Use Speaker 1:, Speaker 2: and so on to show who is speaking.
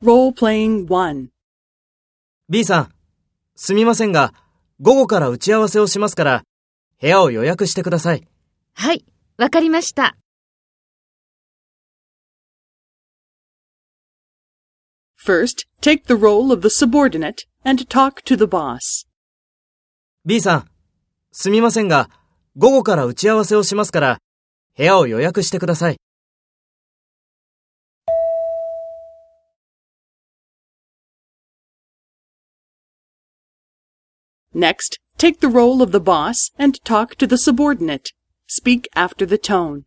Speaker 1: Role-playing 1.
Speaker 2: B さん、すみませんが、午後から打ち合わせをしますから、部屋を予約してください。
Speaker 3: はい、わかりました。
Speaker 1: First, take the role of the subordinate and talk to the boss.
Speaker 2: B さん、すみませんが、午後から打ち合わせをしますから、部屋を予約してください。
Speaker 1: Next, take the role of the boss and talk to the subordinate. Speak after the tone.